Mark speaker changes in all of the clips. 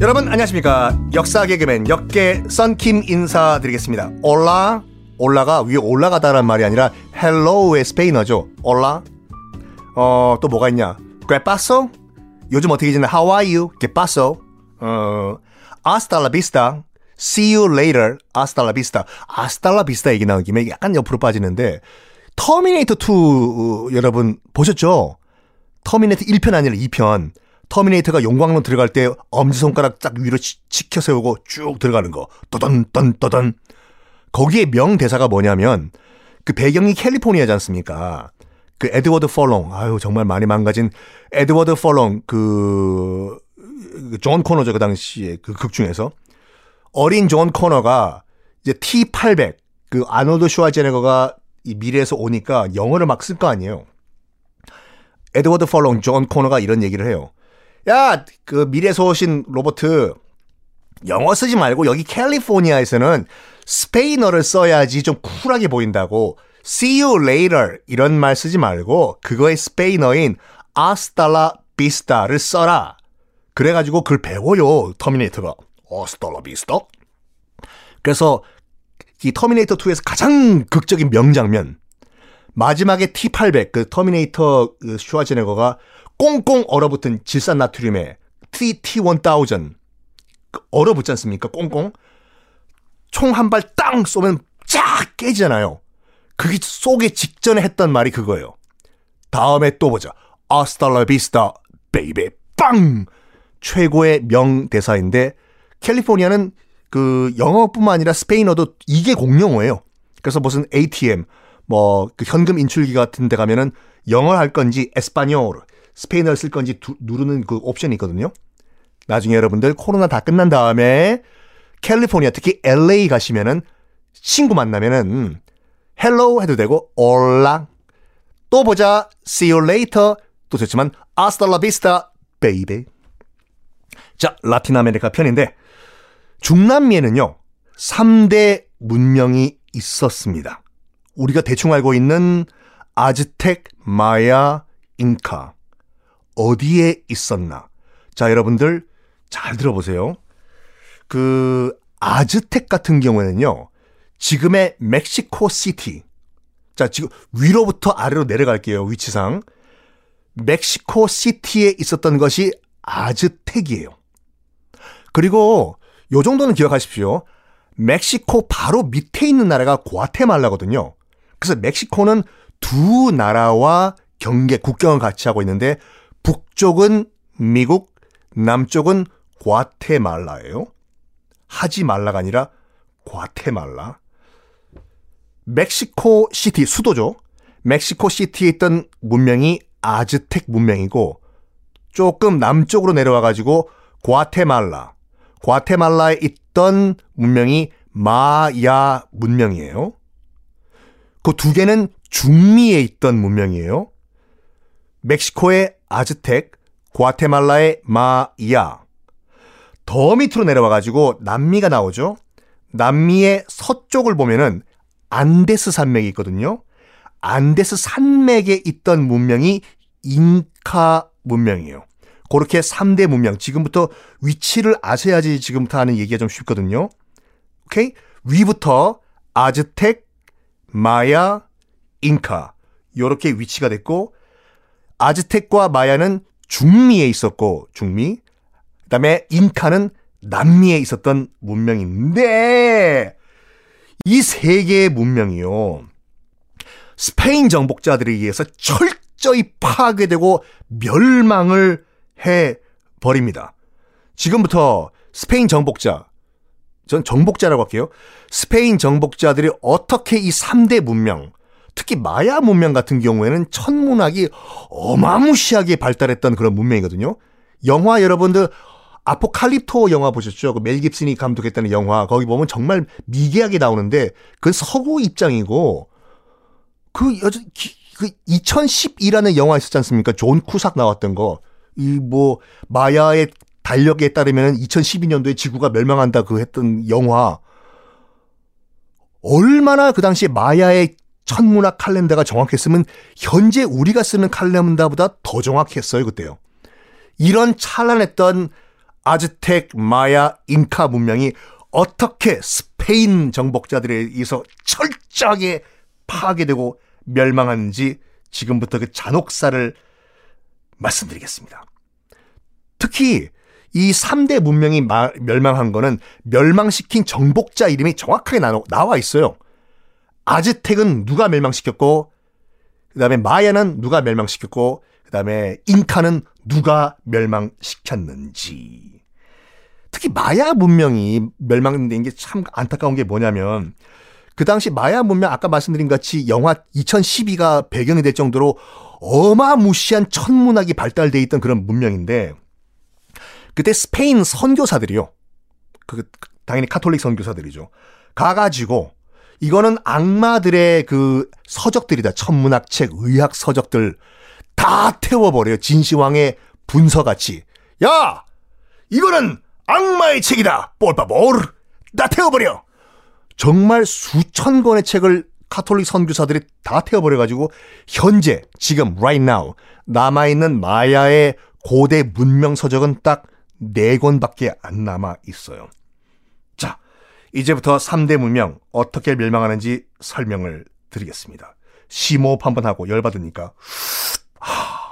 Speaker 1: 여러분 안녕하십니까? 역사 개그맨 역개 썬킴 인사드리겠습니다. Hola Hola가 위에 올라가다란 말이 아니라 Hello의 스페인어죠. Hola. 어 또 뭐가 있냐? Pasó 요즘 어떻게 지내? How are you? Hasta la vista. See you later. Vista. Hasta la vista 얘기 나온 김에 약간 옆으로 빠지는데 터미네이터 2 여러분 보셨죠 터미네이터 1편 아니라 2편 터미네이터가 용광로 들어갈 때 엄지손가락 딱 위로 치, 치켜 세우고 쭉 들어가는 거. 떠던, 떤, 떠던. 거기에 명대사가 뭐냐면, 그 배경이 캘리포니아지 않습니까? 그 에드워드 펄롱, 아유, 정말 많이 망가진 에드워드 펄롱, 그, 존 코너죠, 그 당시에 그 극 중에서. 어린 존 코너가 이제 T800, 그 아놀드 슈와제네거가 이 미래에서 오니까 영어를 막 쓸 거 아니에요. 에드워드 펄롱, 존 코너가 이런 얘기를 해요. 야, 그 미래에서 오신 로봇, 영어 쓰지 말고 여기 캘리포니아에서는 스페인어를 써야지 좀 쿨하게 보인다고. See you later 이런 말 쓰지 말고 그거의 스페인어인 Hasta la vista를 써라. 그래가지고 그걸 배워요. 터미네이터가. Hasta la vista? 그래서 이 터미네이터 2에서 가장 극적인 명장면. 마지막에 T800 그 터미네이터 그 슈와제네거가 꽁꽁 얼어붙은 질산 나트륨에 T, T1000 얼어붙지 않습니까? 꽁꽁. 총 한 발 땅 쏘면 쫙 깨지잖아요. 그게 쏘기 직전에 했던 말이 그거예요. 다음에 또 보자. Hasta la vista baby 빵! 최고의 명대사인데 캘리포니아는 그 영어뿐만 아니라 스페인어도 이게 공용어예요. 그래서 무슨 ATM 뭐 그 현금 인출기 같은 데 가면은 영어 할 건지 Español 스페인어를 쓸 건지 두, 누르는 그 옵션이 있거든요. 나중에 여러분들 코로나 다 끝난 다음에 캘리포니아 특히 LA 가시면은 친구 만나면은 hello 해도 되고 Hola 또 보자 see you later 또 좋지만 vista baby 자 라틴 아메리카 편인데 중남미에는요 3대 문명이 있었습니다 우리가 대충 알고 있는 아즈텍, 마야, 잉카 어디에 있었나? 자, 여러분들 잘 들어보세요. 그 아즈텍 같은 경우에는요. 지금의 멕시코 시티. 자, 지금 위로부터 아래로 내려갈게요. 위치상. 멕시코 시티에 있었던 것이 아즈텍이에요. 그리고 요 정도는 기억하십시오. 멕시코 바로 밑에 있는 나라가 과테말라거든요. 그래서 멕시코는 두 나라와 경계 국경을 같이 하고 있는데 북쪽은 미국, 남쪽은 과테말라예요. 하지 말라가 아니라 과테말라. 멕시코 시티 수도죠. 멕시코 시티에 있던 문명이 아즈텍 문명이고 조금 남쪽으로 내려와 가지고 과테말라. 과테말라에 있던 문명이 마야 문명이에요. 그 두 개는 중미에 있던 문명이에요. 멕시코의 아즈텍, 과테말라의 마야. 더 밑으로 내려와 가지고 남미가 나오죠. 남미의 서쪽을 보면은 안데스 산맥이 있거든요. 안데스 산맥에 있던 문명이 잉카 문명이에요. 그렇게 3대 문명. 지금부터 위치를 아셔야지 지금부터 하는 얘기가 좀 쉽거든요. 오케이? 위부터 아즈텍, 마야, 잉카. 요렇게 위치가 됐고 아즈텍과 마야는 중미에 있었고 중미. 그다음에 잉카는 남미에 있었던 문명인데 이 세 개의 문명이요. 스페인 정복자들에 의해서 철저히 파괴되고 멸망을 해 버립니다. 지금부터 스페인 정복자 전 정복자라고 할게요. 스페인 정복자들이 어떻게 이 3대 문명, 특히 마야 문명 같은 경우에는 천문학이 어마무시하게 발달했던 그런 문명이거든요. 영화 여러분들 아포칼립토 영화 보셨죠? 그 멜 깁슨이 감독했다는 영화. 거기 보면 정말 미개하게 나오는데 그 서구 입장이고 그 여자 그 2012라는 영화 있었지 않습니까? 존 쿠삭 나왔던 거. 이 뭐 마야의 달력에 따르면 2012년도에 지구가 멸망한다 그 했던 영화. 얼마나 그 당시에 마야의 천문학 칼렌더가 정확했으면 현재 우리가 쓰는 칼렌더보다 더 정확했어요, 그때요. 이런 찬란했던 아즈텍, 마야, 잉카 문명이 어떻게 스페인 정복자들에 의해서 철저하게 파괴되고 멸망하는지 지금부터 그 잔혹사를 말씀드리겠습니다. 특히 이 3대 문명이 마, 멸망한 거는 멸망시킨 정복자 이름이 정확하게 나, 나와 있어요. 아즈텍은 누가 멸망시켰고, 그 다음에 마야는 누가 멸망시켰고, 그 다음에 잉카는 누가 멸망시켰는지. 특히 마야 문명이 멸망된 게 참 안타까운 게 뭐냐면, 그 당시 마야 문명 아까 말씀드린 같이 영화 2012가 배경이 될 정도로 어마무시한 천문학이 발달돼 있던 그런 문명인데 그때 스페인 선교사들이요. 그 당연히 카톨릭 선교사들이죠. 가가지고 이거는 악마들의 그 서적들이다. 천문학책, 의학 서적들 다 태워버려요. 진시황의 분서같이. 야! 이거는 악마의 책이다. 뻘빠볼. 다 태워버려. 정말 수천 권의 책을 카톨릭 선교사들이 다 태워버려가지고 현재 지금 right now 남아있는 마야의 고대 문명 서적은 딱 네 권밖에 안 남아 있어요. 자, 이제부터 3대 문명 어떻게 멸망하는지 설명을 드리겠습니다. 심호흡 한번 하고 열받으니까. 하...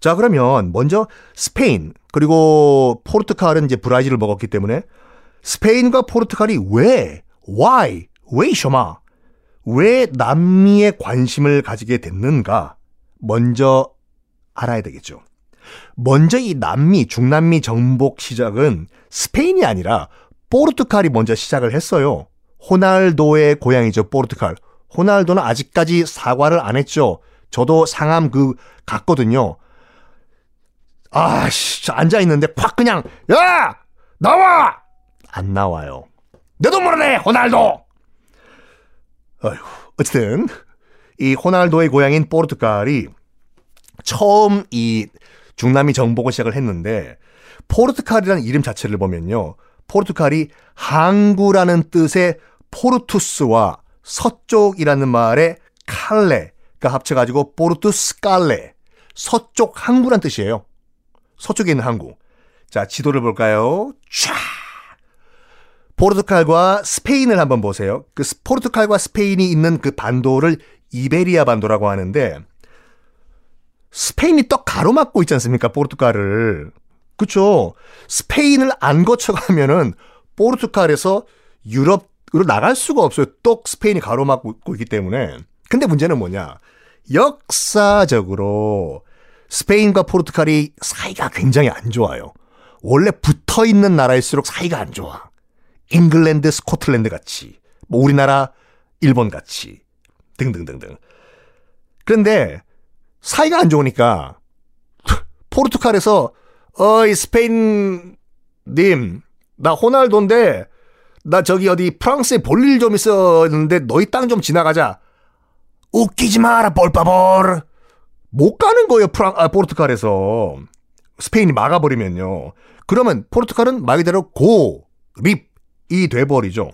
Speaker 1: 자, 그러면 먼저 스페인 그리고 포르투갈은 이제 브라질을 먹었기 때문에 스페인과 포르투갈이 왜 why 왜 셔마 왜 남미에 관심을 가지게 됐는가 먼저 알아야 되겠죠. 먼저 이 남미, 중남미 정복 시작은 스페인이 아니라 포르투갈이 먼저 시작을 했어요. 호날도의 고향이죠, 포르투갈. 호날도는 아직까지 사과를 안 했죠. 저도 상암 그 갔거든요. 아 씨, 앉아 있는데 팍 그냥 야 나와 안 나와요. 내도 모르네 호날도. 어휴, 어쨌든 이 호날도의 고향인 포르투갈이 처음 이 중남미 정복을 시작을 했는데 포르투갈이라는 이름 자체를 보면요. 포르투갈이 항구라는 뜻의 Portus와 서쪽이라는 말의 칼레가 합쳐가지고 Portus Cale 서쪽 항구란 뜻이에요. 서쪽에 있는 항구. 자, 지도를 볼까요? 촤! 포르투갈과 스페인을 한번 보세요. 그 포르투갈과 스페인이 있는 그 반도를 이베리아 반도라고 하는데 스페인이 떡 가로막고 있지 않습니까? 포르투갈을. 그쵸? 스페인을 안 거쳐가면은 포르투갈에서 유럽으로 나갈 수가 없어요. 떡 스페인이 가로막고 있기 때문에. 근데 문제는 뭐냐? 역사적으로 스페인과 포르투갈이 사이가 굉장히 안 좋아요. 원래 붙어 있는 나라일수록 사이가 안 좋아. 잉글랜드, 스코틀랜드 같이. 뭐 우리나라, 일본 같이. 등등등등. 그런데 사이가 안 좋으니까 포르투갈에서 어이 스페인 님, 나 호날도인데 나 저기 어디 프랑스에 볼 일 좀 있었는데 너희 땅 좀 지나가자. 웃기지 마라 볼빠볼. 못 가는 거예요 프랑 아, 포르투갈에서 스페인이 막아버리면요. 그러면 포르투갈은 말 그대로 고립 이 돼버리죠.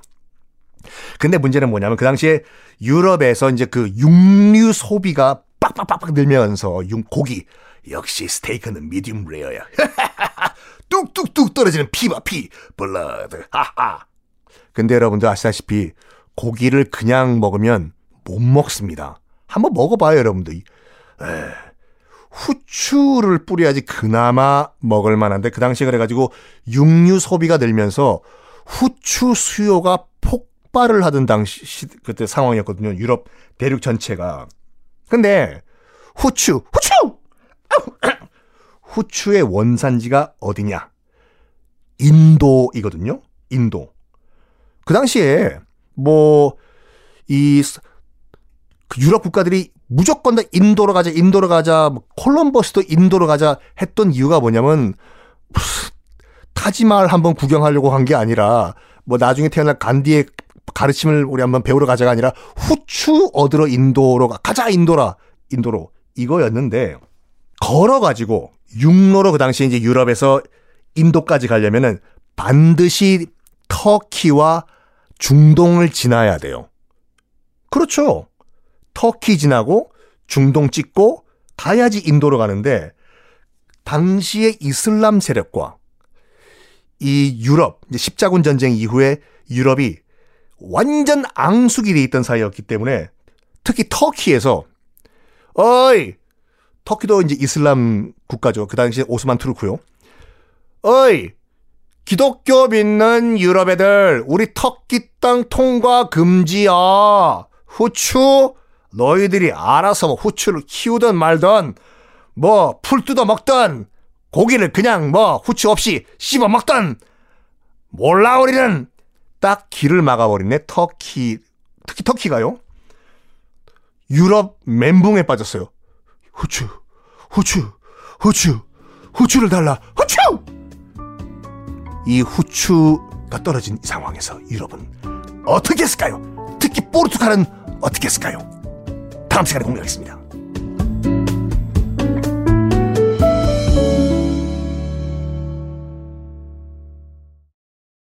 Speaker 1: 근데 문제는 뭐냐면 그 당시에 유럽에서 이제 그 육류 소비가 빡빡빡빡 늘면서 육 고기 역시 스테이크는 medium rare야. 뚝뚝뚝 떨어지는 피바 피 blood. 하하. 근데 여러분들 아시다시피 고기를 그냥 먹으면 못 먹습니다. 한번 먹어봐요, 여러분들. 에, 후추를 뿌려야지 그나마 먹을 만한데 그 당시에 그래가지고 육류 소비가 늘면서 후추 수요가 폭발을 하던 당시 그때 상황이었거든요. 유럽 대륙 전체가. 근데 후추, 후추! 후추의 원산지가 어디냐? 인도이거든요. 인도. 그 당시에 뭐이 그 유럽 국가들이 무조건 다 인도로 가자, 인도로 가자, 뭐 콜럼버스도 인도로 가자 했던 이유가 뭐냐면 타지마할 한번 구경하려고 한 게 아니라 뭐 나중에 태어날 간디의 가르침을 우리 한번 배우러 가자가 아니라 후추 얻으러 인도로 가, 가자 인도라 인도로 이거였는데 걸어가지고 육로로 그 당시에 이제 유럽에서 인도까지 가려면은 반드시 터키와 중동을 지나야 돼요. 그렇죠. 터키 지나고 중동 찍고 가야지 인도로 가는데 당시의 이슬람 세력과 이 유럽 십자군 전쟁 이후에 유럽이 완전 앙숙이 돼 있던 사이였기 때문에 특히 터키에서 어이 터키도 이제 이슬람 국가죠. 그 당시에 오스만 투르크요. 어이 기독교 믿는 유럽 애들 우리 터키 땅 통과 금지야. 후추 너희들이 알아서 뭐 후추를 키우든 말든 뭐 풀 뜯어 먹든 고기를 그냥 뭐 후추 없이 씹어 먹든 몰라 우리는 딱 길을 막아버리네 터키 특히 터키가요. 유럽 멘붕에 빠졌어요. 후추 후추 후추 후추를 달라. 후추! 이 후추가 떨어진 상황에서 유럽은 어떻게 했을까요? 특히 포르투갈은 어떻게 했을까요? 다음 시간에 공개하겠습니다